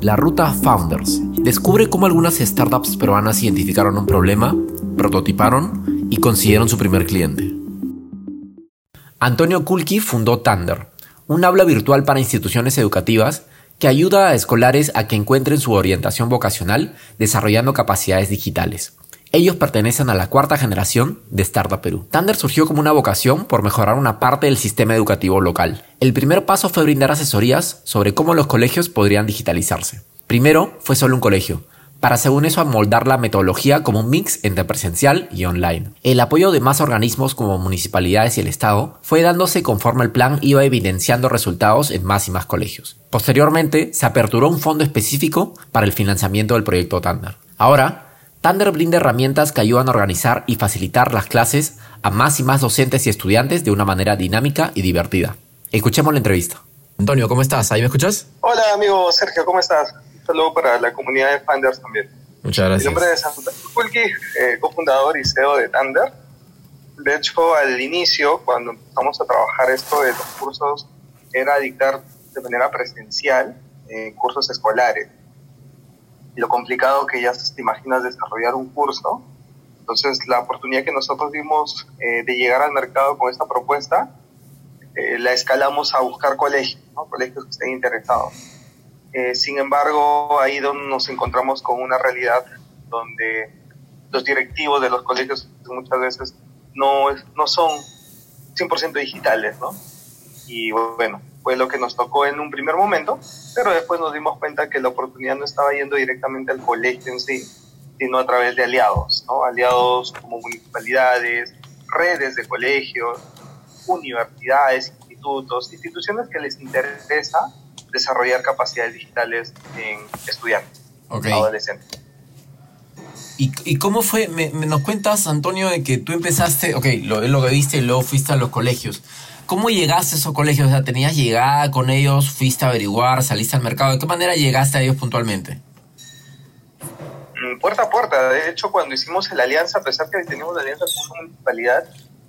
la ruta Founders. Descubre cómo algunas startups peruanas identificaron un problema, prototiparon y consiguieron su primer cliente. Antonio Kulki fundó Thunder, un aula virtual para instituciones educativas que ayuda a escolares a que encuentren su orientación vocacional desarrollando capacidades digitales. Ellos pertenecen a la cuarta generación de Startup Perú. Thunder surgió como una vocación por mejorar una parte del sistema educativo local. El primer paso fue brindar asesorías sobre cómo los colegios podrían digitalizarse. Primero fue solo un colegio, para según eso amoldar la metodología como un mix entre presencial y online. El apoyo de más organismos como municipalidades y el Estado fue dándose conforme el plan iba evidenciando resultados en más y más colegios. Posteriormente, se aperturó un fondo específico para el financiamiento del proyecto Thunder. Ahora, Thunder brinda herramientas que ayudan a organizar y facilitar las clases a más y más docentes y estudiantes de una manera dinámica y divertida. Escuchemos la entrevista. Antonio, ¿cómo estás? ¿Ahí me escuchas? Hola, amigo Sergio, ¿cómo estás? Un saludo para la comunidad de Funders también. Muchas gracias. Mi nombre es Antonio Kulki, eh, cofundador y CEO de Thunder. De hecho, al inicio, cuando empezamos a trabajar esto de los cursos, era dictar de manera presencial eh, cursos escolares lo complicado que ya te imaginas desarrollar un curso. Entonces, la oportunidad que nosotros dimos eh, de llegar al mercado con esta propuesta, eh, la escalamos a buscar colegios, colegios que estén interesados. Eh, sin embargo, ahí donde nos encontramos con una realidad donde los directivos de los colegios muchas veces no, no son 100% digitales, ¿no? Y bueno, fue lo que nos tocó en un primer momento, pero después nos dimos cuenta que la oportunidad no estaba yendo directamente al colegio en sí, sino a través de aliados, ¿no? aliados como municipalidades, redes de colegios, universidades, institutos, instituciones que les interesa desarrollar capacidades digitales en estudiantes, adolescentes. ¿Y, ¿Y, cómo fue? Me, nos cuentas, Antonio, de que tú empezaste, ok, lo, lo que viste y luego fuiste a los colegios. ¿Cómo llegaste a esos colegios? O sea, ¿tenías llegada con ellos? ¿Fuiste a averiguar? ¿Saliste al mercado? ¿De qué manera llegaste a ellos puntualmente? Mm, puerta a puerta. De hecho, cuando hicimos la alianza, a pesar que teníamos la alianza con una municipalidad,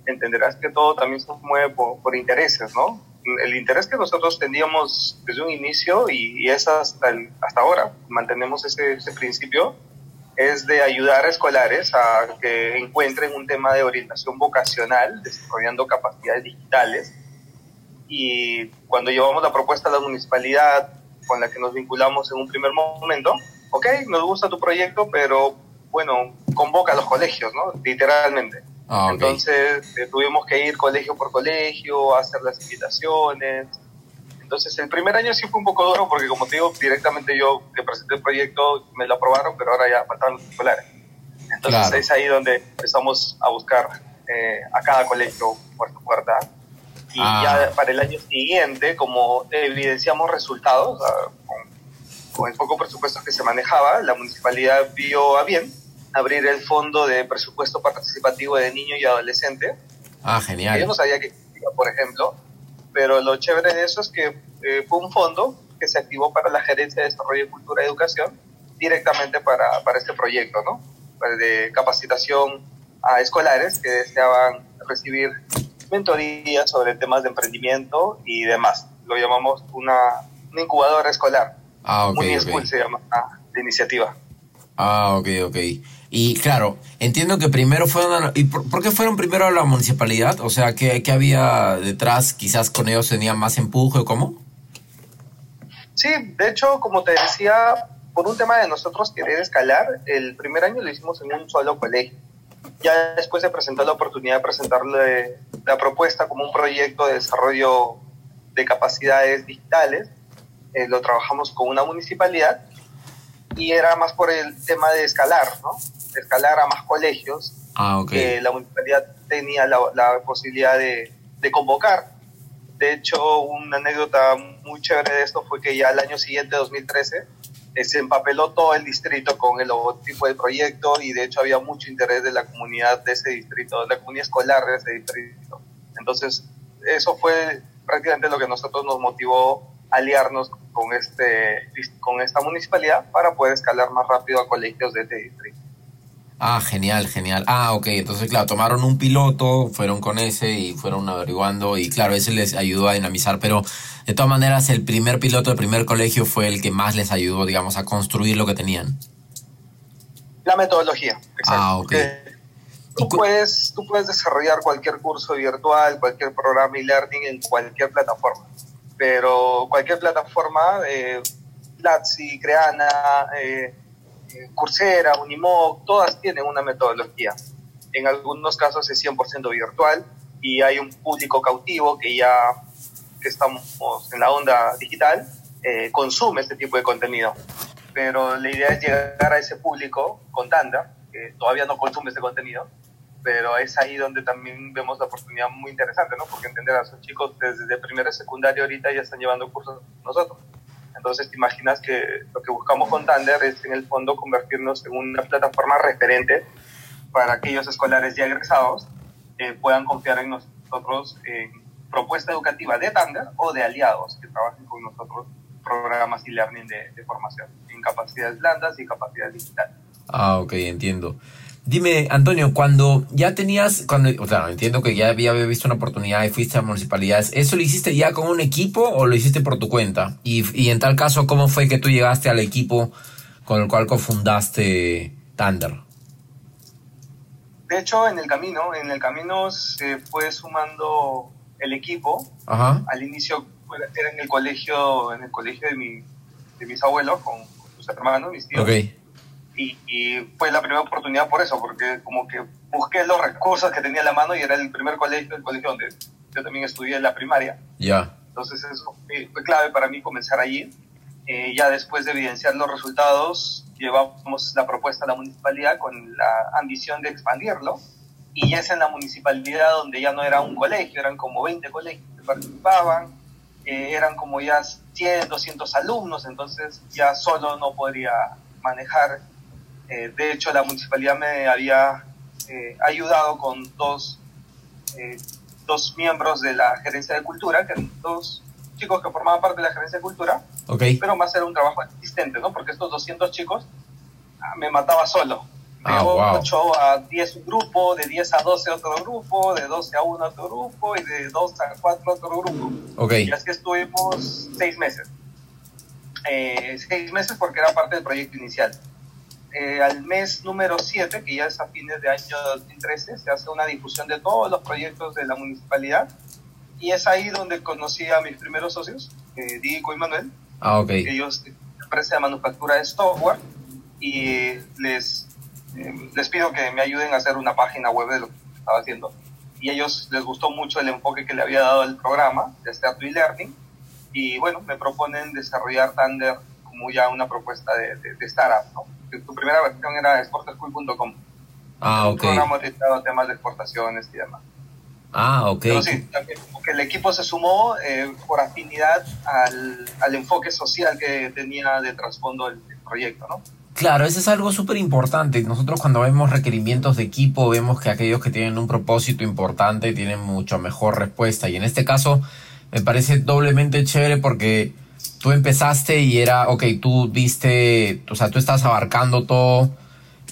entenderás que todo también se mueve por, intereses, ¿no? El interés que nosotros teníamos desde un inicio y, es hasta, hasta ahora, mantenemos ese, ese principio, es de ayudar a escolares a que encuentren un tema de orientación vocacional, desarrollando capacidades digitales. Y cuando llevamos la propuesta a la municipalidad con la que nos vinculamos en un primer momento, ok, nos gusta tu proyecto, pero bueno, convoca a los colegios, ¿no? Literalmente. Ah, Entonces eh, tuvimos que ir colegio por colegio, hacer las invitaciones, entonces, el primer año sí fue un poco duro porque, como te digo, directamente yo que presenté el proyecto, me lo aprobaron, pero ahora ya faltaban los escolares. Entonces, es ahí donde empezamos a buscar eh, a cada colegio puerta a puerta. Y ah. ya para el año siguiente, como evidenciamos resultados, con, con el poco presupuesto que se manejaba, la municipalidad vio a bien abrir el fondo de presupuesto participativo de niños y adolescentes. Ah, genial. Yo no sabía que, por ejemplo, pero lo chévere de eso es que eh, fue un fondo que se activó para la Gerencia de Desarrollo, Cultura y Educación directamente para, para este proyecto, ¿no? Pues de capacitación a escolares que deseaban recibir mentoría sobre temas de emprendimiento y demás. Lo llamamos una, una incubadora escolar. Ah, ok. Muy okay. se llama la iniciativa. Ah, ok, ok. Y claro, entiendo que primero fueron... A, ¿Y por, qué fueron primero a la municipalidad? O sea, ¿qué, ¿qué, había detrás? Quizás con ellos tenían más empuje o cómo? Sí, de hecho, como te decía, por un tema de nosotros querer escalar, el primer año lo hicimos en un solo colegio. Ya después se presentó la oportunidad de presentarle la propuesta como un proyecto de desarrollo de capacidades digitales. Eh, lo trabajamos con una municipalidad y era más por el tema de escalar, ¿no? Escalar a más colegios ah, que la municipalidad tenía la, la posibilidad de, de, convocar. De hecho, una anécdota muy chévere de esto fue que ya el año siguiente, 2013, eh, se empapeló todo el distrito con el logotipo del proyecto y de hecho había mucho interés de la comunidad de ese distrito, de la comunidad escolar de ese distrito. Entonces, eso fue prácticamente lo que nosotros nos motivó a aliarnos con, este, con esta municipalidad para poder escalar más rápido a colegios de este distrito. Ah, genial, genial. Ah, ok, entonces claro, tomaron un piloto, fueron con ese y fueron averiguando y claro, ese les ayudó a dinamizar, pero de todas maneras el primer piloto del primer colegio fue el que más les ayudó, digamos, a construir lo que tenían. La metodología, exacto. Ah, ok. Tú puedes, tú puedes desarrollar cualquier curso virtual, cualquier programa e-learning en cualquier plataforma, pero cualquier plataforma, eh, Platzi, Creana, eh, Coursera, Unimog, todas tienen una metodología. En algunos casos es 100% virtual y hay un público cautivo que ya que estamos en la onda digital eh, consume este tipo de contenido. Pero la idea es llegar a ese público con tanda, que todavía no consume este contenido, pero es ahí donde también vemos la oportunidad muy interesante, ¿no? Porque entender a esos chicos desde primero y secundaria ahorita ya están llevando cursos nosotros. Entonces te imaginas que lo que buscamos con Thunder es en el fondo convertirnos en una plataforma referente para aquellos escolares ya egresados eh, puedan confiar en nosotros en propuesta educativa de Thunder o de aliados que trabajen con nosotros programas y learning de, de formación en capacidades blandas y capacidades digitales. Ah, ok, entiendo. Dime, Antonio, cuando ya tenías, cuando, o sea, entiendo que ya había visto una oportunidad y fuiste a municipalidades, ¿eso lo hiciste ya con un equipo o lo hiciste por tu cuenta? Y, y en tal caso, ¿cómo fue que tú llegaste al equipo con el cual cofundaste Thunder? De hecho, en el camino, en el camino se fue sumando el equipo. Ajá. Al inicio era en el colegio, en el colegio de, mi, de mis abuelos, con, sus hermanos, mis tíos. Okay y, fue la primera oportunidad por eso, porque como que busqué los recursos que tenía a la mano y era el primer colegio, el colegio donde yo también estudié en la primaria. Ya. Entonces eso fue, clave para mí comenzar allí. Eh, ya después de evidenciar los resultados, llevamos la propuesta a la municipalidad con la ambición de expandirlo. Y ya es en la municipalidad donde ya no era un colegio, eran como 20 colegios que participaban, eh, eran como ya 100, 200 alumnos, entonces ya solo no podría manejar eh, de hecho, la municipalidad me había eh, ayudado con dos, eh, dos miembros de la gerencia de cultura, que dos chicos que formaban parte de la gerencia de cultura, pero más era un trabajo existente, ¿no? Porque estos 200 chicos ah, me mataba solo. De ah, 8 a 10 un grupo, de 10 a 12 otro grupo, de 12 a 1 otro grupo y de 2 a 4 otro grupo. Y así estuvimos seis meses. seis meses porque era parte del proyecto inicial. Eh, al mes número 7, que ya es a fines de año 2013, se hace una difusión de todos los proyectos de la municipalidad y es ahí donde conocí a mis primeros socios, eh, Diego y Manuel. Ah, ok. Ellos, empresa de manufactura de software y les, eh, les pido que me ayuden a hacer una página web de lo que estaba haciendo. Y a ellos les gustó mucho el enfoque que le había dado el programa de Start e-Learning y bueno, me proponen desarrollar Thunder como ya una propuesta de, de, de startup, ¿no? Tu primera versión era exportaschool.com. Ah, ok. Un programa orientado a temas de exportaciones y demás. Ah, ok. Pero sí, también que el equipo se sumó eh, por afinidad al, al, enfoque social que tenía de trasfondo el, proyecto, ¿no? Claro, eso es algo súper importante. Nosotros cuando vemos requerimientos de equipo vemos que aquellos que tienen un propósito importante tienen mucho mejor respuesta. Y en este caso me parece doblemente chévere porque tú empezaste y era, ok, tú diste, o sea, tú estás abarcando todo.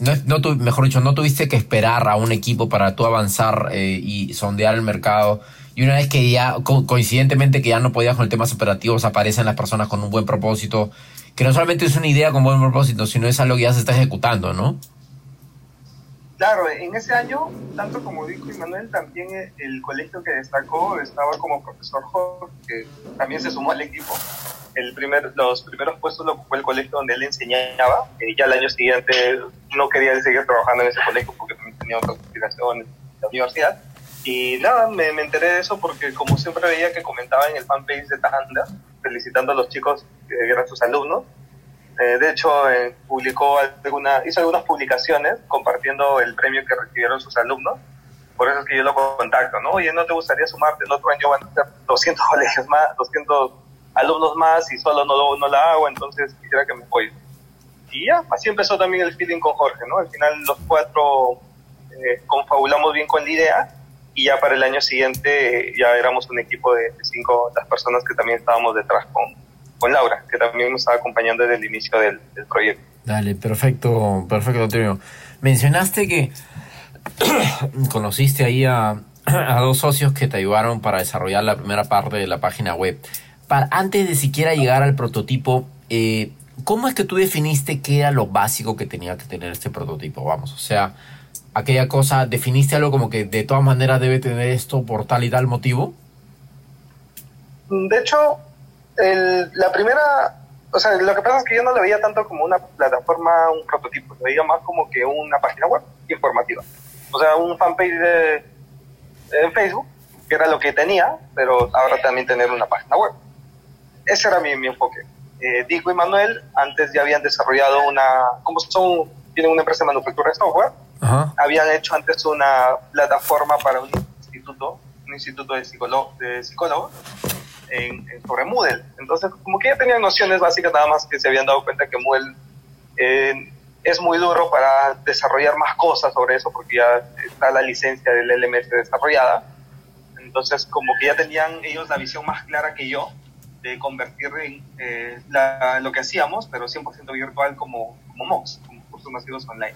No, no tu, mejor dicho, no tuviste que esperar a un equipo para tú avanzar eh, y sondear el mercado. Y una vez que ya, coincidentemente, que ya no podías con el temas operativos, aparecen las personas con un buen propósito, que no solamente es una idea con buen propósito, sino es algo que ya se está ejecutando, ¿no? Claro, en ese año, tanto como Dico y Manuel, también el colegio que destacó estaba como profesor Jorge, que también se sumó al equipo el primer, los primeros puestos lo ocupó el colegio donde él enseñaba. y ya el año siguiente no quería seguir trabajando en ese colegio porque también tenía otras obligaciones en la universidad. Y nada, me, me, enteré de eso porque como siempre veía que comentaba en el fanpage de Tajanda, felicitando a los chicos que eran sus alumnos. Eh, de hecho, eh, publicó alguna, hizo algunas publicaciones compartiendo el premio que recibieron sus alumnos. Por eso es que yo lo contacto, ¿no? Oye, ¿no te gustaría sumarte? El otro año van a ser 200 colegios más, 200 alumnos más y solo no, no la hago, entonces quisiera que me apoyen. Y ya, así empezó también el feeling con Jorge, ¿no? Al final los cuatro eh, confabulamos bien con la idea y ya para el año siguiente ya éramos un equipo de, cinco, las personas que también estábamos detrás con, con Laura, que también nos estaba acompañando desde el inicio del, del proyecto. Dale, perfecto, perfecto, Antonio. Mencionaste que conociste ahí a, dos socios que te ayudaron para desarrollar la primera parte de la página web. Para, antes de siquiera llegar al prototipo, eh, ¿cómo es que tú definiste qué era lo básico que tenía que tener este prototipo? Vamos, o sea, aquella cosa, ¿definiste algo como que de todas maneras debe tener esto por tal y tal motivo? De hecho, la primera, o sea, lo que pasa es que yo no lo veía tanto como una plataforma, un prototipo, lo veía más como que una página web informativa. O sea, un fanpage de, en Facebook, que era lo que tenía, pero ahora también tener una página web. Ese era mi, mi enfoque. Eh, Dico y Manuel antes ya habían desarrollado una, como son, tienen una empresa de manufactura de software, habían hecho antes una plataforma para un instituto, un instituto de, psicólogo, de psicólogos en, sobre Moodle. Entonces, como que ya tenían nociones básicas, nada más que se habían dado cuenta que Moodle eh, es muy duro para desarrollar más cosas sobre eso, porque ya está la licencia del LMS desarrollada. Entonces, como que ya tenían ellos la visión más clara que yo de convertir en, eh, lo que hacíamos, pero 100% virtual como, como MOOCs, como cursos masivos online.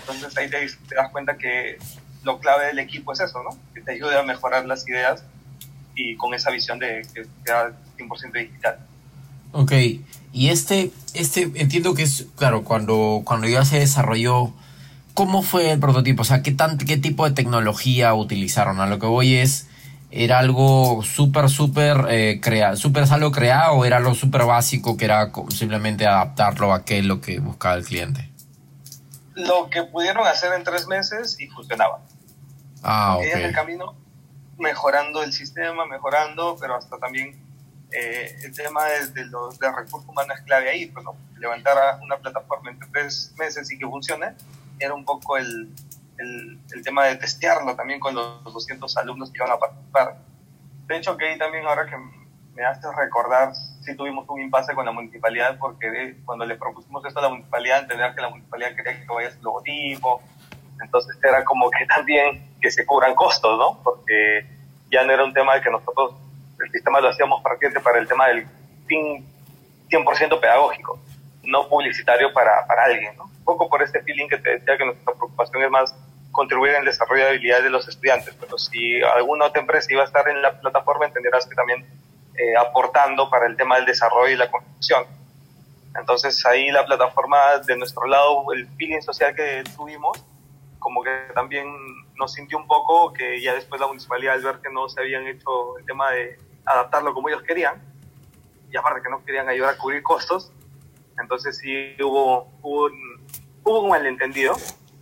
Entonces ahí te, das cuenta que lo clave del equipo es eso, ¿no? Que te ayude a mejorar las ideas y con esa visión de que sea 100% digital. Ok, y este, este entiendo que es, claro, cuando, cuando ya se desarrolló, ¿cómo fue el prototipo? O sea, ¿qué, tan, qué tipo de tecnología utilizaron? A lo que voy es, ¿era algo súper, súper eh, crea, súper algo creado o era algo súper básico que era simplemente adaptarlo a qué es lo que buscaba el cliente? Lo que pudieron hacer en tres meses y funcionaba. Ah, ok. en el camino mejorando el sistema, mejorando, pero hasta también eh, el tema de, los de recursos humanos es clave ahí, pues, levantar una plataforma en tres meses y que funcione, era un poco el, el, el, tema de testearlo también con los 200 alumnos que iban a participar. De hecho, que ahí también ahora que me hace recordar, si tuvimos un impasse con la municipalidad, porque cuando le propusimos esto a la municipalidad, entender que la municipalidad quería que vaya su logotipo, entonces era como que también que se cubran costos, ¿no? Porque ya no era un tema de que nosotros el sistema lo hacíamos para, para el tema del fin 100% pedagógico, no publicitario para, para alguien, ¿no? Un poco por este feeling que te decía que nuestra preocupación es más contribuir en el desarrollo de habilidades de los estudiantes, pero si alguna otra empresa iba a estar en la plataforma, entenderás que también eh, aportando para el tema del desarrollo y la construcción. Entonces ahí la plataforma de nuestro lado, el feeling social que tuvimos, como que también nos sintió un poco que ya después la municipalidad al ver que no se habían hecho el tema de adaptarlo como ellos querían, y aparte que no querían ayudar a cubrir costos, entonces sí hubo, un, hubo un malentendido,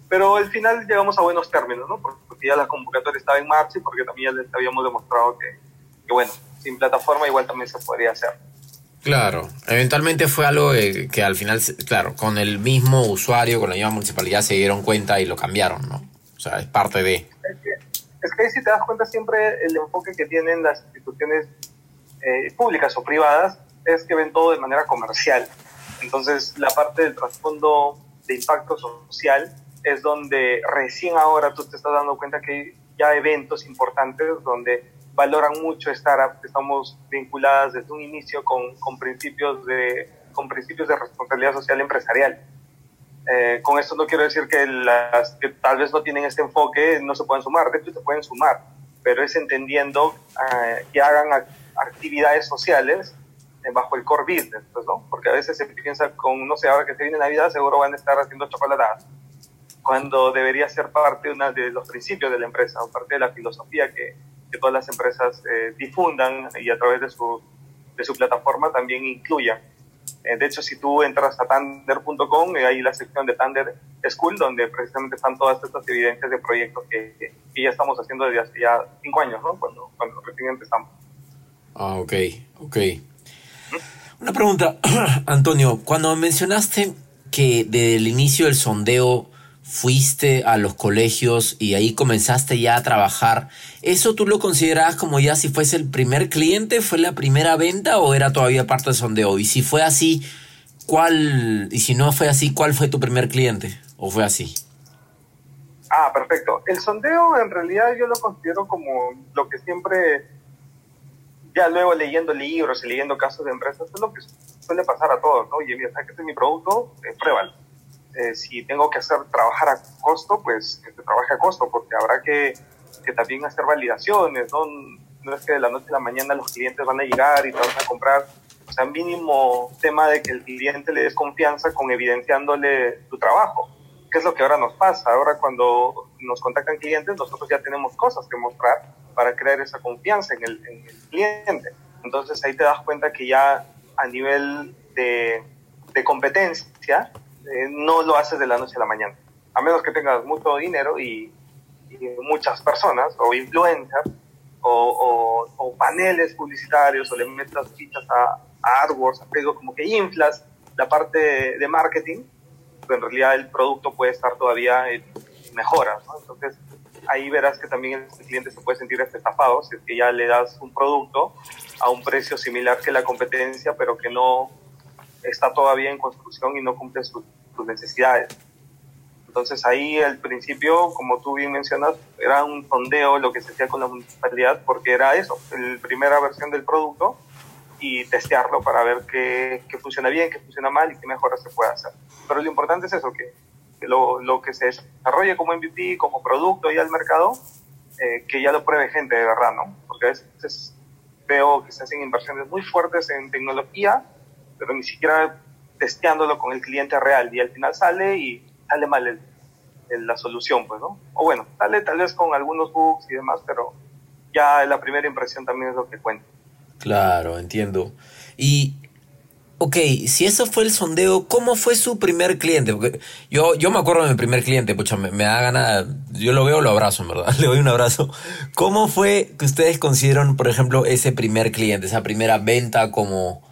pero al final llegamos a buenos términos, ¿no? Porque ya la convocatoria estaba en marcha y porque también les habíamos demostrado que, que bueno, sin plataforma igual también se podría hacer. Claro, eventualmente fue algo que, al final, claro, con el mismo usuario, con la misma municipalidad se dieron cuenta y lo cambiaron, ¿no? Es parte de... Es que, es que si te das cuenta siempre el enfoque que tienen las instituciones eh, públicas o privadas es que ven todo de manera comercial. Entonces, la parte del trasfondo de impacto social es donde recién ahora tú te estás dando cuenta que hay ya eventos importantes donde valoran mucho startups estamos vinculadas desde un inicio con, con principios, de, con principios de responsabilidad social empresarial. Eh, con esto no quiero decir que las que tal vez no tienen este enfoque no se pueden sumar, de hecho se pueden sumar, pero es entendiendo eh, que hagan actividades sociales eh, bajo el core business, pues, ¿no? Porque a veces se piensa con, no sé, ahora que se viene Navidad seguro van a estar haciendo chocolatadas, cuando debería ser parte una de los principios de la empresa, parte de la filosofía que, que todas las empresas eh, difundan y a través de su, de su plataforma también incluyan. Eh, de hecho, si tú entras a tander.com, eh, hay la sección de Tander School, donde precisamente están todas estas evidencias de proyectos que, que, ya estamos haciendo desde hace ya cinco años, ¿no? cuando, cuando recién empezamos. Ah, ok, ok. Una pregunta, Antonio, cuando mencionaste que desde el inicio del sondeo fuiste a los colegios y ahí comenzaste ya a trabajar, ¿eso tú lo considerabas como ya si fuese el primer cliente, fue la primera venta o era todavía parte del sondeo? Y si fue así, ¿cuál, y si no fue así, cuál fue tu primer cliente? ¿O fue así? Ah, perfecto. El sondeo en realidad yo lo considero como lo que siempre, ya luego leyendo libros y leyendo casos de empresas, es lo que suele pasar a todos, ¿no? Oye, mira, ¿sabes este es mi producto? Eh, pruébalo eh, si tengo que hacer trabajar a costo, pues que se trabaje a costo, porque habrá que, que también hacer validaciones, ¿no? No es que de la noche a la mañana los clientes van a llegar y te van a comprar. O sea, mínimo tema de que el cliente le des confianza con evidenciándole tu trabajo. ¿Qué es lo que ahora nos pasa? Ahora cuando nos contactan clientes, nosotros ya tenemos cosas que mostrar para crear esa confianza en el, en el cliente. Entonces ahí te das cuenta que ya a nivel de, de competencia, eh, no lo haces de la noche a la mañana. A menos que tengas mucho dinero y, muchas personas, o influencers, o, paneles publicitarios, o le metas fichas a, a AdWords, a Facebook, como que inflas la parte de marketing, pero en realidad el producto puede estar todavía en mejoras. Entonces, ahí verás que también el cliente se puede sentir estafado si es que ya le das un producto a un precio similar que la competencia, pero que no está todavía en construcción y no cumple sus, necesidades. Entonces ahí al principio, como tú bien mencionas, era un sondeo lo que se hacía con la municipalidad porque era eso, la primera versión del producto y testearlo para ver qué, qué, funciona bien, qué funciona mal y qué mejoras se puede hacer. Pero lo importante es eso, que, lo, lo, que se desarrolle como MVP, como producto ya al mercado, eh, que ya lo pruebe gente de verdad, ¿no? Porque a veces veo que se hacen inversiones muy fuertes en tecnología pero ni siquiera testeándolo con el cliente real y al final sale y sale mal la solución, pues, ¿no? O bueno, sale tal vez con algunos bugs y demás, pero ya la primera impresión también es lo que cuenta. Claro, entiendo. Y, ok, si eso fue el sondeo, ¿cómo fue su primer cliente? Porque yo, yo me acuerdo de mi primer cliente, pucha, me, me da ganas, yo lo veo, lo abrazo, en verdad, le doy un abrazo. ¿Cómo fue que ustedes consiguieron, por ejemplo, ese primer cliente, esa primera venta como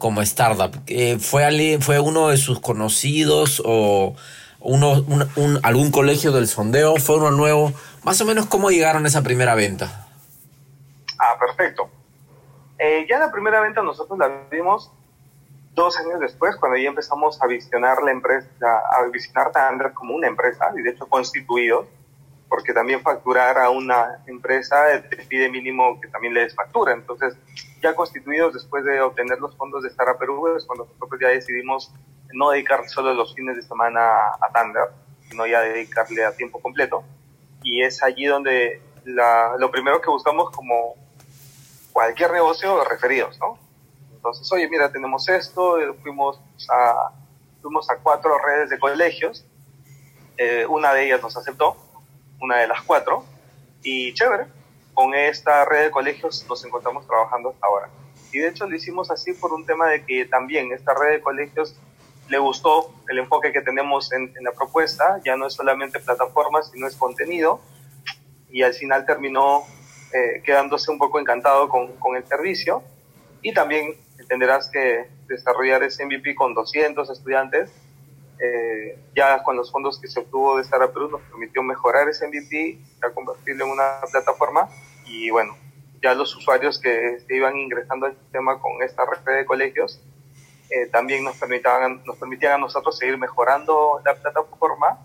como startup? Eh, ¿fue, ¿Fue uno de sus conocidos o uno, un, algún colegio del sondeo? ¿Fue uno nuevo? Más o menos, ¿cómo llegaron a esa primera venta? Ah, perfecto. Eh, ya la primera venta nosotros la vimos dos años después, cuando ya empezamos a visionar la empresa, a visionar Tandra como una empresa, y de hecho constituidos, porque también facturar a una empresa te pide mínimo que también le des factura. Entonces, ya constituidos después de obtener los fondos de Startup Perú, es cuando nosotros ya decidimos no dedicar solo los fines de semana a Thunder, sino ya dedicarle a tiempo completo. Y es allí donde la, lo primero que buscamos como cualquier negocio, referidos, ¿no? Entonces, oye, mira, tenemos esto, fuimos a, fuimos a cuatro redes de colegios, eh, una de ellas nos aceptó, una de las cuatro, y chévere, con esta red de colegios nos encontramos trabajando hasta ahora. Y de hecho lo hicimos así por un tema de que también esta red de colegios le gustó el enfoque que tenemos en, la propuesta, ya no es solamente plataformas, sino es contenido, y al final terminó eh, quedándose un poco encantado con, con el servicio, y también entenderás que desarrollar ese MVP con 200 estudiantes eh, ya con los fondos que se obtuvo de Startup Perú nos permitió mejorar ese MVP, ya convertirlo en una plataforma y bueno, ya los usuarios que iban ingresando al sistema con esta red de colegios eh, también nos permitían, nos permitían a nosotros seguir mejorando la plataforma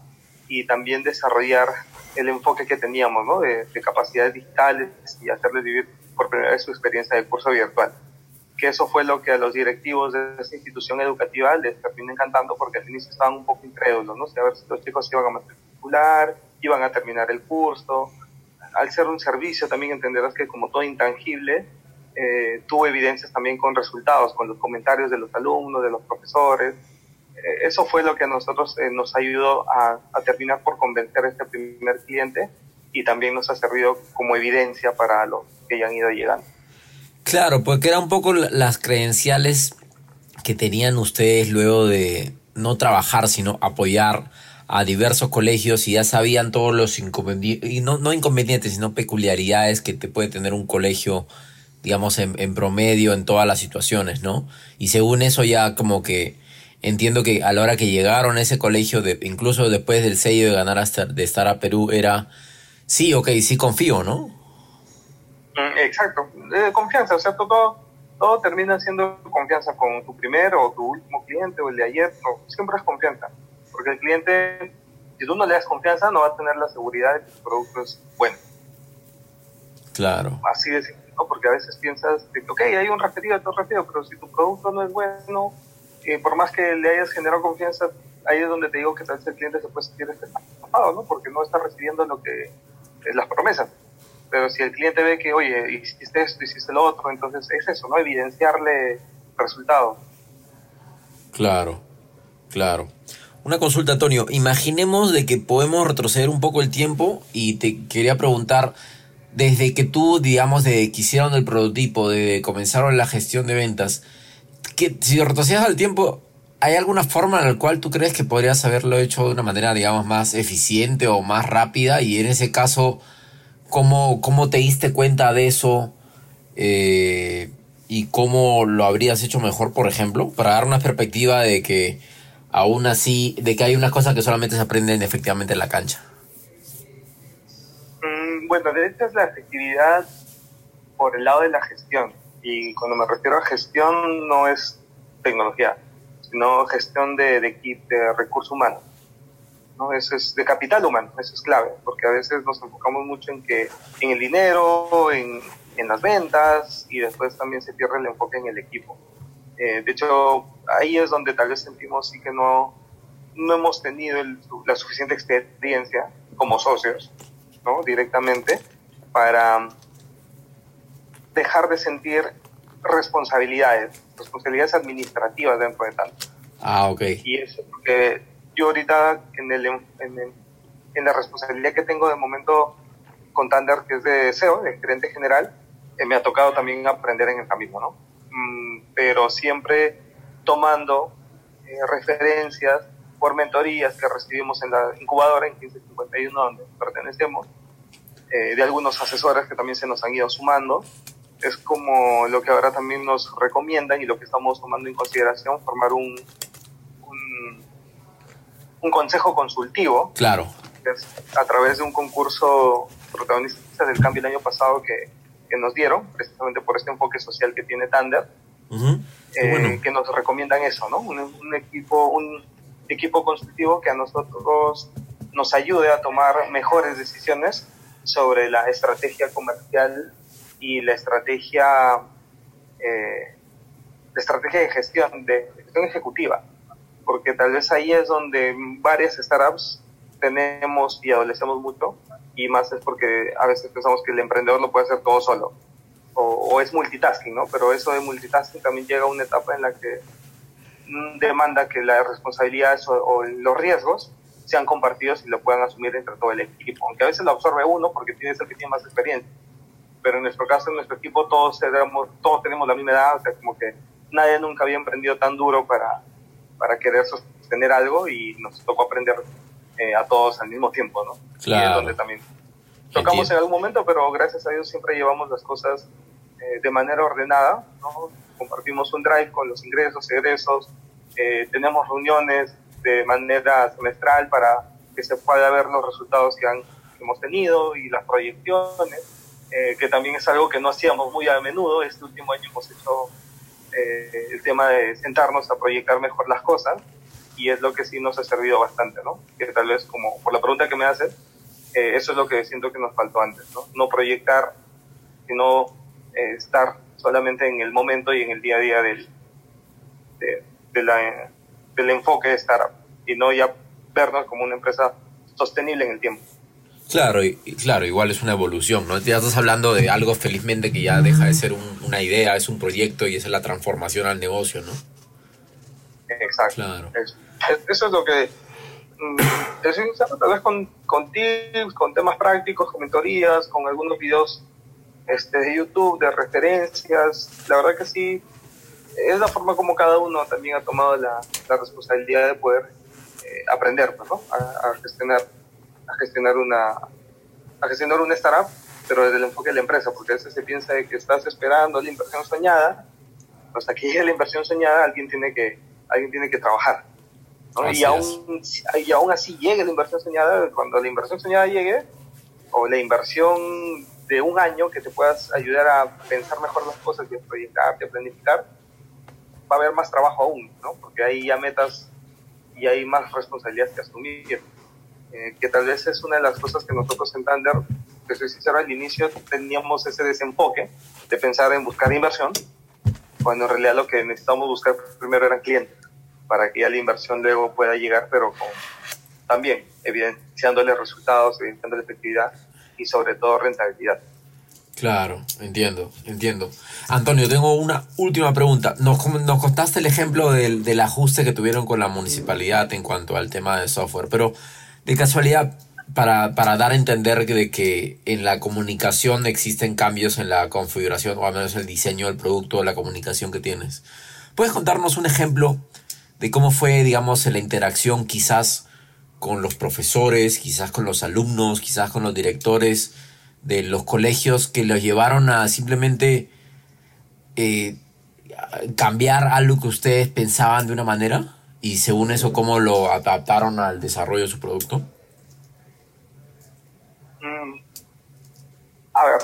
y también desarrollar el enfoque que teníamos ¿no? de, de capacidades digitales y hacerles vivir por primera vez su experiencia de curso virtual que eso fue lo que a los directivos de esa institución educativa les terminó encantando porque al inicio estaban un poco incrédulos, ¿no? a ver si los chicos iban a matricular, iban a terminar el curso. Al ser un servicio también entenderás que como todo intangible, eh, tuvo evidencias también con resultados, con los comentarios de los alumnos, de los profesores. Eh, eso fue lo que a nosotros eh, nos ayudó a, a terminar por convencer a este primer cliente y también nos ha servido como evidencia para los que ya han ido llegando. Claro, porque eran un poco las credenciales que tenían ustedes luego de no trabajar, sino apoyar a diversos colegios y ya sabían todos los inconvenientes, y no, no inconvenientes, sino peculiaridades que te puede tener un colegio, digamos, en, en, promedio en todas las situaciones, ¿no? Y según eso ya como que entiendo que a la hora que llegaron a ese colegio, incluso después del sello de ganar hasta, de estar a Perú, era, sí, ok, sí confío, ¿no? Mm, exacto, de confianza, o sea, todo, todo termina siendo confianza con tu primer o tu último cliente o el de ayer, no, siempre es confianza, porque el cliente, si tú no le das confianza, no va a tener la seguridad de que tu producto es bueno. Claro. Así de simple, ¿no? porque a veces piensas, que, ok, hay un referido, otro referido, pero si tu producto no es bueno, eh, por más que le hayas generado confianza, ahí es donde te digo que tal vez el cliente se puede sentir estafado, ¿no? Porque no está recibiendo lo que las promesas. Pero si el cliente ve que, oye, hiciste esto, hiciste lo otro, entonces es eso, ¿no? Evidenciarle resultados. Claro, claro. Una consulta, Antonio. Imaginemos de que podemos retroceder un poco el tiempo y te quería preguntar, desde que tú, digamos, de que hicieron el prototipo, de comenzaron la gestión de ventas, que si retrocedes al tiempo, ¿hay alguna forma en la cual tú crees que podrías haberlo hecho de una manera, digamos, más eficiente o más rápida? Y en ese caso, ¿cómo, cómo te diste cuenta de eso? Eh, ¿Y cómo lo habrías hecho mejor, por ejemplo? Para dar una perspectiva de que aún así, de que hay unas cosas que solamente se aprenden efectivamente en la cancha. Mm, bueno, de esta es la efectividad por el lado de la gestión. Y cuando me refiero a gestión no es tecnología, sino gestión de, de, de recursos humanos. ¿No? Eso es de capital humano, eso es clave, porque a veces nos enfocamos mucho en que en el dinero, en, en las ventas y después también se pierde el enfoque en el equipo. Eh, de hecho, ahí es donde tal vez sentimos sí que no, no hemos tenido la suficiente experiencia como socios, ¿no? Directamente, para dejar de sentir responsabilidades, responsabilidades administrativas dentro de tanto. Ah, ok. Y eso porque yo ahorita en, el, en, en la responsabilidad que tengo de momento con Tander, que es de SEO, de gerente general, eh, me ha tocado también aprender en el camino, ¿no? Mm, pero siempre tomando eh, referencias por mentorías que recibimos en la incubadora en 1551, donde pertenecemos, eh, de algunos asesores que también se nos han ido sumando. Es como lo que ahora también nos recomiendan y lo que estamos tomando en consideración, formar un, un consejo consultivo. Claro. A través de un concurso protagonista del cambio el año pasado que que nos dieron, precisamente por este enfoque social que tiene Thunder, eh, que nos recomiendan eso, ¿no? Un, equipo, un equipo consultivo que a nosotros nos ayude a tomar mejores decisiones sobre la estrategia comercial y la estrategia, eh, la estrategia de gestión, de gestión ejecutiva, porque tal vez ahí es donde varias startups tenemos y adolecemos mucho y más es porque a veces pensamos que el emprendedor lo puede hacer todo solo o, es multitasking, ¿no? Pero eso de multitasking también llega a una etapa en la que demanda que las responsabilidades o, los riesgos sean compartidos y lo puedan asumir entre todo el equipo, aunque a veces lo absorbe uno porque tiene el que tiene más experiencia. Pero en nuestro caso, en nuestro equipo, todos tenemos, todos tenemos la misma edad, o sea, como que nadie nunca había emprendido tan duro para, para querer sostener algo y nos tocó aprender eh, a todos al mismo tiempo, ¿no? Claro. Y es donde también tocamos en algún momento, pero gracias a Dios siempre llevamos las cosas eh, de manera ordenada, ¿no? Compartimos un drive con los ingresos, egresos, eh, tenemos reuniones de manera semestral para que se pueda ver los resultados que, han, hemos tenido y las proyecciones, que también es algo que no hacíamos muy a menudo. Este último año hemos hecho el tema de sentarnos a proyectar mejor las cosas y es lo que sí nos ha servido bastante, ¿no? Que tal vez como por la pregunta que me haces, eh, eso es lo que siento que nos faltó antes, ¿no? No proyectar, sino eh, estar solamente en el momento y en el día a día del, de, la, del enfoque de startup y no ya vernos como una empresa sostenible en el tiempo. Claro, y, claro, igual es una evolución, ¿no? Ya estás hablando de algo felizmente que ya deja de ser una idea, es un proyecto y esa es la transformación al negocio, ¿no? Exacto. Claro. Eso es lo que mm, tal vez con, con, tips, con temas prácticos, con mentorías, con algunos videos este, de YouTube, de referencias. La verdad que sí, es la forma como cada uno también ha tomado la, la responsabilidad de poder eh, aprender, ¿no? A, gestionar, a gestionar una, a gestionar una startup, pero desde el enfoque de la empresa, porque a veces se piensa de que estás esperando la inversión soñada, hasta que llegue la inversión soñada alguien tiene que, alguien tiene que trabajar. Y, aún, y aún así llegue la inversión soñada, cuando la inversión soñada llegue, o la inversión de un año que te puedas ayudar a pensar mejor las cosas y a proyectarte, a planificar, va a haber más trabajo aún, ¿no? Porque hay ya metas y hay más responsabilidades que asumir. Eh, que tal vez es una de las cosas que nosotros en Thunder, que soy sincero, al inicio teníamos ese desenfoque de pensar en buscar inversión, cuando en realidad lo que necesitábamos buscar primero eran clientes. para que ya la inversión luego pueda llegar, pero con, también evidenciándole resultados, evidenciándole efectividad y sobre todo rentabilidad. Claro, entiendo, entiendo. Antonio, tengo una última pregunta. Nos, nos contaste el ejemplo del, del, ajuste que tuvieron con la municipalidad en cuanto al tema de software, pero de casualidad, para, para dar a entender de que en la comunicación existen cambios en la configuración o al menos el diseño del producto la comunicación que tienes. ¿Puedes contarnos un ejemplo de cómo fue, digamos, la interacción quizás con los profesores, quizás con los alumnos, quizás con los directores? de los colegios que los llevaron a simplemente eh, cambiar algo que ustedes pensaban de una manera y según eso cómo lo adaptaron al desarrollo de su producto? Mm. A ver,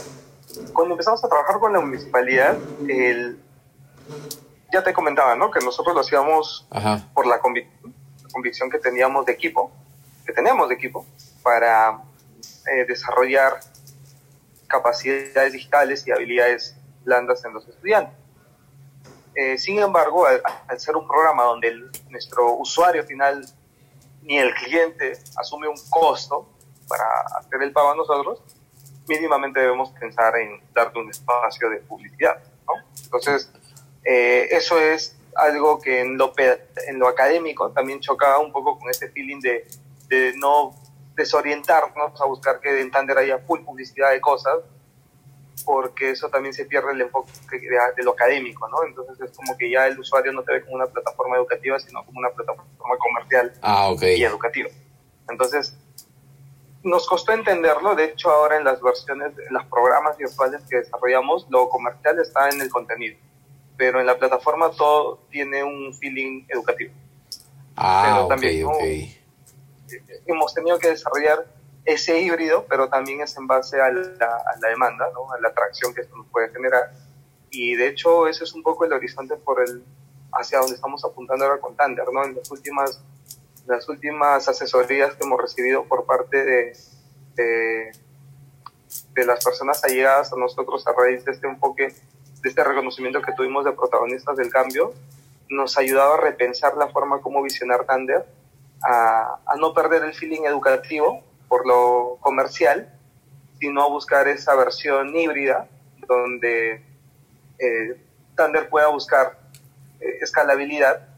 cuando empezamos a trabajar con la municipalidad, el, ya te comentaba, ¿no? Que nosotros lo hacíamos por la, convicción que teníamos de equipo, que teníamos de equipo, para eh, desarrollar capacidades digitales y habilidades blandas en los estudiantes. Eh, sin embargo, al, ser un programa donde nuestro usuario final ni el cliente asume un costo para hacer el pago a nosotros, mínimamente debemos pensar en darte un espacio de publicidad. Entonces, eh, eso es algo que en lo, en académico también chocaba un poco con ese feeling de, no desorientarnos a buscar que en Tander haya full publicidad de cosas, porque eso también se pierde el enfoque de, lo académico, ¿no? Entonces es como que ya el usuario no te ve como una plataforma educativa, sino como una plataforma comercial ah, y educativa. Entonces, nos costó entenderlo, de hecho ahora en las versiones, en los programas virtuales que desarrollamos, lo comercial está en el contenido, pero en la plataforma todo tiene un feeling educativo. Ah, pero también hemos tenido que desarrollar ese híbrido, pero también es en base a la, a la demanda, ¿no? a la atracción que esto nos puede generar. Y de hecho ese es un poco el horizonte por el, hacia donde estamos apuntando ahora con Tander. ¿no? En las últimas, las últimas asesorías que hemos recibido por parte de, de, de las personas allegadas a nosotros a raíz de este enfoque, de este reconocimiento que tuvimos de protagonistas del cambio, nos ha ayudado a repensar la forma como visionar Tander, a, a no perder el feeling educativo, por lo comercial, sino buscar esa versión híbrida donde eh, Thunder pueda buscar eh, escalabilidad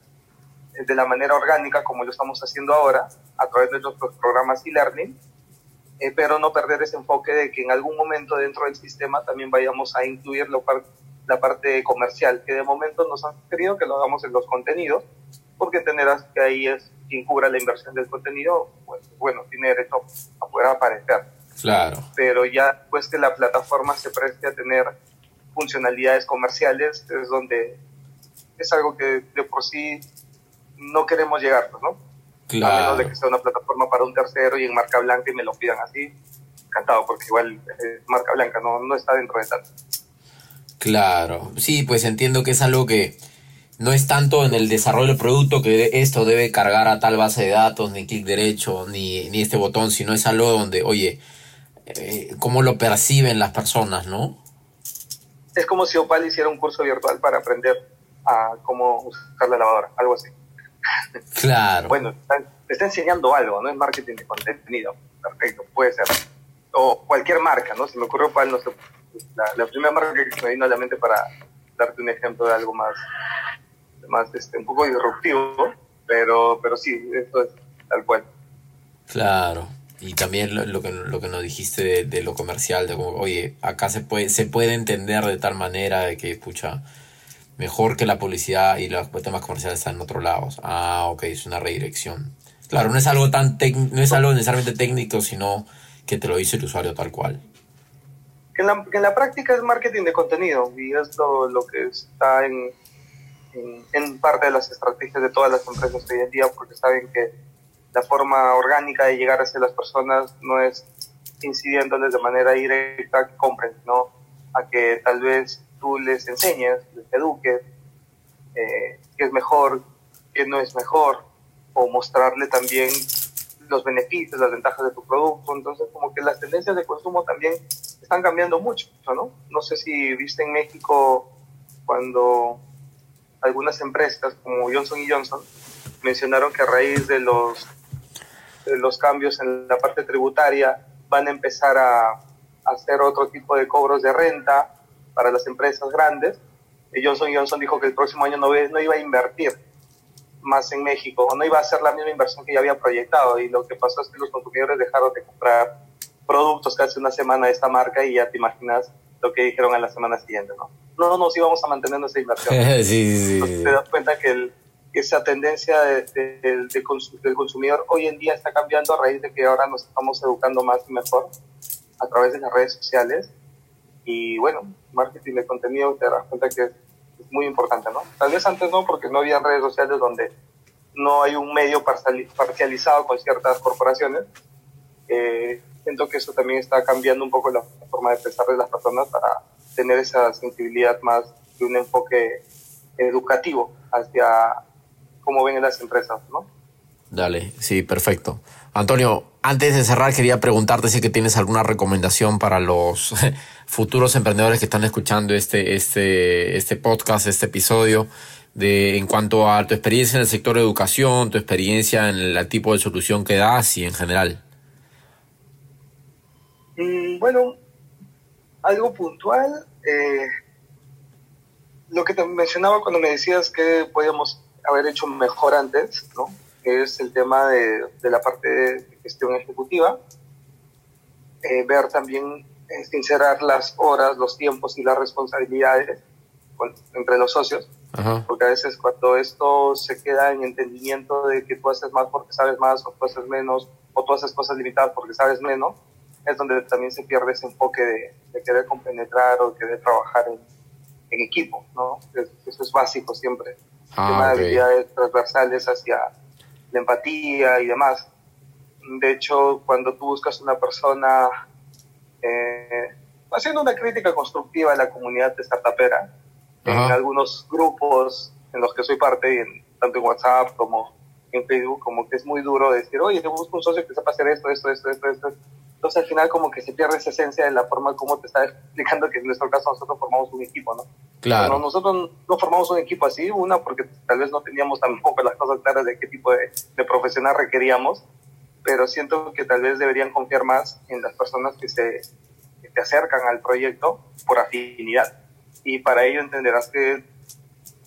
eh, de la manera orgánica como lo estamos haciendo ahora a través de nuestros programas e-learning, eh, pero no perder ese enfoque de que en algún momento dentro del sistema también vayamos a incluir la parte comercial, que de momento nos han querido que lo hagamos en los contenidos, porque entenderás que ahí es quien cubra la inversión del contenido, pues bueno, tiene derecho a poder aparecer. Claro. Pero ya pues que la plataforma se preste a tener funcionalidades comerciales, es donde es algo que de por sí no queremos llegar, ¿no? Claro. A menos de que sea una plataforma para un tercero y en marca blanca y me lo pidan así, encantado, porque igual es marca blanca, no, no está dentro de tanto. Claro, sí, pues entiendo que es algo que no es tanto en el desarrollo del producto que esto debe cargar a tal base de datos, ni clic derecho, ni, ni este botón, sino es algo donde, oye, eh, cómo lo perciben las personas, ¿no? Es como si Opal hiciera un curso virtual para aprender a cómo usar la lavadora, algo así. Claro. bueno, te está enseñando algo, no es marketing de contenido. Perfecto, puede ser. O cualquier marca, ¿no? Si me ocurre Opal, no sé, la, la primera marca que me vino a la mente para darte un ejemplo de algo más más este, un poco disruptivo, pero, pero sí, esto es tal cual. Claro. Y también lo, que, lo que nos dijiste de, lo comercial, de como, oye, acá se puede, se puede entender de tal manera de que, pucha, mejor que la publicidad y los temas comerciales están en otros lados. Ah, ok, es una redirección. Claro, no es algo tan no es algo necesariamente técnico, sino que te lo dice el usuario tal cual. Que en la, que en la práctica es marketing de contenido y es lo, lo que está en, en, parte de las estrategias de todas las empresas hoy en día, porque saben que la forma orgánica de llegar hacia las personas no es incidiéndoles de manera directa que compren, sino a que tal vez tú les enseñes, les eduques, eh, qué es mejor, qué no es mejor, o mostrarle también los beneficios, las ventajas de tu producto. Entonces, como que las tendencias de consumo también están cambiando mucho, ¿no? No sé si viste en México cuando algunas empresas como Johnson Johnson mencionaron que a raíz de los, los cambios en la parte tributaria van a empezar a, hacer otro tipo de cobros de renta para las empresas grandes. Y Johnson Johnson dijo que el próximo año no, no iba a invertir más en México, o no iba a hacer la misma inversión que ya había proyectado. Y lo que pasó es que los consumidores dejaron de comprar productos casi una semana de esta marca y ya te imaginas lo que dijeron a la semana siguiente, ¿no? No nos íbamos a mantener esa inversión. sí, sí, te das cuenta que el, esa tendencia de, de, del consumidor hoy en día está cambiando a raíz de que ahora nos estamos educando más y mejor a través de las redes sociales. Y bueno, marketing de contenido te das cuenta que es, muy importante, ¿no? Tal vez antes no, porque no había redes sociales donde no hay un medio parcializado con ciertas corporaciones. Eh, siento que eso también está cambiando un poco la forma de pensar de las personas para tener esa sensibilidad más de un enfoque educativo hacia cómo ven las empresas, ¿no? Dale, sí, perfecto. Antonio, antes de cerrar quería preguntarte si que tienes alguna recomendación para los futuros emprendedores que están escuchando este, este, este podcast, este episodio, de, en cuanto a tu experiencia en el sector de educación, tu experiencia en el tipo de solución que das y en general. Mm, bueno, algo puntual. Eh, lo que te mencionaba cuando me decías que podíamos haber hecho mejor antes, ¿no? es el tema de, de la parte de gestión ejecutiva. Eh, ver también, eh, sincerar las horas, los tiempos y las responsabilidades entre los socios. Porque a veces cuando esto se queda en entendimiento de que tú haces más porque sabes más, o tú haces menos, o tú haces cosas limitadas porque sabes menos, es donde también se pierde ese enfoque de, de querer compenetrar o querer trabajar en, en equipo, ¿no? Eso es básico siempre. Ah, tema de habilidades transversales hacia la empatía y demás. De hecho, cuando tú buscas una persona eh, haciendo una crítica constructiva a la comunidad de startupera, en algunos grupos en los que soy parte, en, tanto en WhatsApp como en Facebook, como que es muy duro decir, oye, te busco un socio que sepa hacer esto, esto, esto, esto, esto. Entonces al final como que se pierde esa esencia de la forma como te está explicando que en nuestro caso nosotros formamos un equipo, ¿no? Claro. nosotros no formamos un equipo así, una porque tal vez no teníamos tampoco las cosas claras de qué tipo de, de profesional requeríamos, pero siento que tal vez deberían confiar más en las personas que se que te acercan al proyecto por afinidad. Y para ello entenderás que,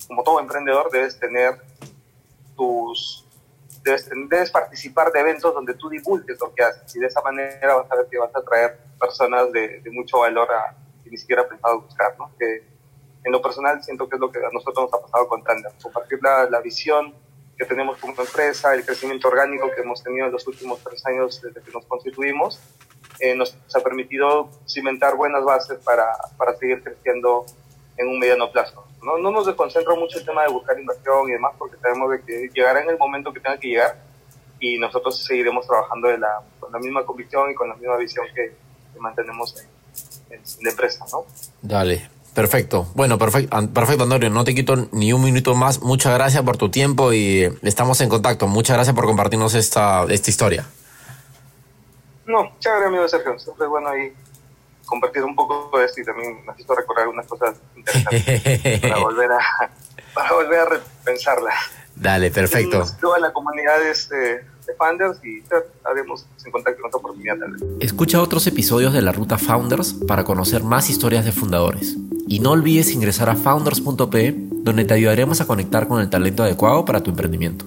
como todo emprendedor, debes tener tus debes, participar de eventos donde tú divulgues lo que haces y de esa manera vas a ver que vas a traer personas de, mucho valor a, que ni siquiera pensado buscar, ¿no? Que en lo personal siento que es lo que a nosotros nos ha pasado con Tandem, compartir la, la visión que tenemos como empresa, el crecimiento orgánico que hemos tenido en los últimos tres años desde que nos constituimos, eh, nos ha permitido cimentar buenas bases para, para seguir creciendo en un mediano plazo. No, no nos desconcentra mucho el tema de buscar inversión y demás, porque sabemos de que llegará en el momento que tenga que llegar y nosotros seguiremos trabajando de la, con la misma convicción y con la misma visión que, mantenemos en, la empresa, ¿no? Dale, Perfecto. Bueno, perfecto, perfecto, Antonio. No te quito ni un minuto más. Muchas gracias por tu tiempo y estamos en contacto. Muchas gracias por compartirnos esta, esta historia. No, chévere, amigo Sergio. Siempre es bueno ahí compartir un poco de esto y también necesito recordar algunas cosas interesantes para volver a para volver a repensarlas. Dale, perfecto. Toda la comunidad este, de Founders y haremos en contacto con otra oportunidad. Escucha otros episodios de la Ruta Founders para conocer más historias de fundadores. Y no olvides ingresar a founders.pe donde te ayudaremos a conectar con el talento adecuado para tu emprendimiento.